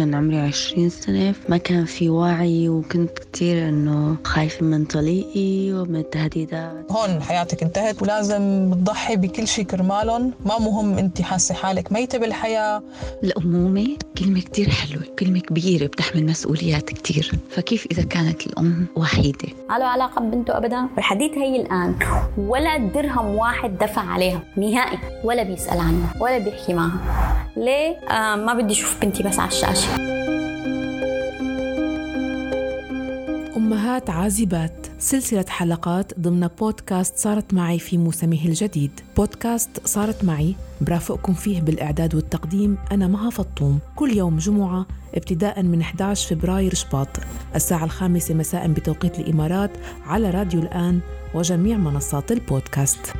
كان عمري عشرين سنة ما كان في وعي وكنت كتير إنه خايفة من طليقي ومن التهديدات هون حياتك انتهت ولازم تضحي بكل شيء كرمالهم. ما مهم أنت حاسة حالك ميتة بالحياة. الأمومة كلمة كتير حلوة كلمة كبيرة بتحمل مسؤوليات كتير. فكيف إذا كانت الأم وحيدة؟ ما له علاقة ببنته أبدا؟ والحديث هي الآن. ولا درهم واحد دفع عليها. نهائي. ولا بيسأل عنها ولا بيحكي معها. ليه؟ آه ما بدي أشوف بنتي بس على الشاشة. أمهات عازبات. سلسلة حلقات ضمن بودكاست صارت معي في موسمه الجديد. بودكاست صارت معي برافقكم فيه بالإعداد والتقديم أنا مها فطوم. كل يوم جمعة ابتداء من 11 فبراير شباط. الساعة الخامسة مساء بتوقيت الإمارات على راديو الآن وجميع منصات البودكاست.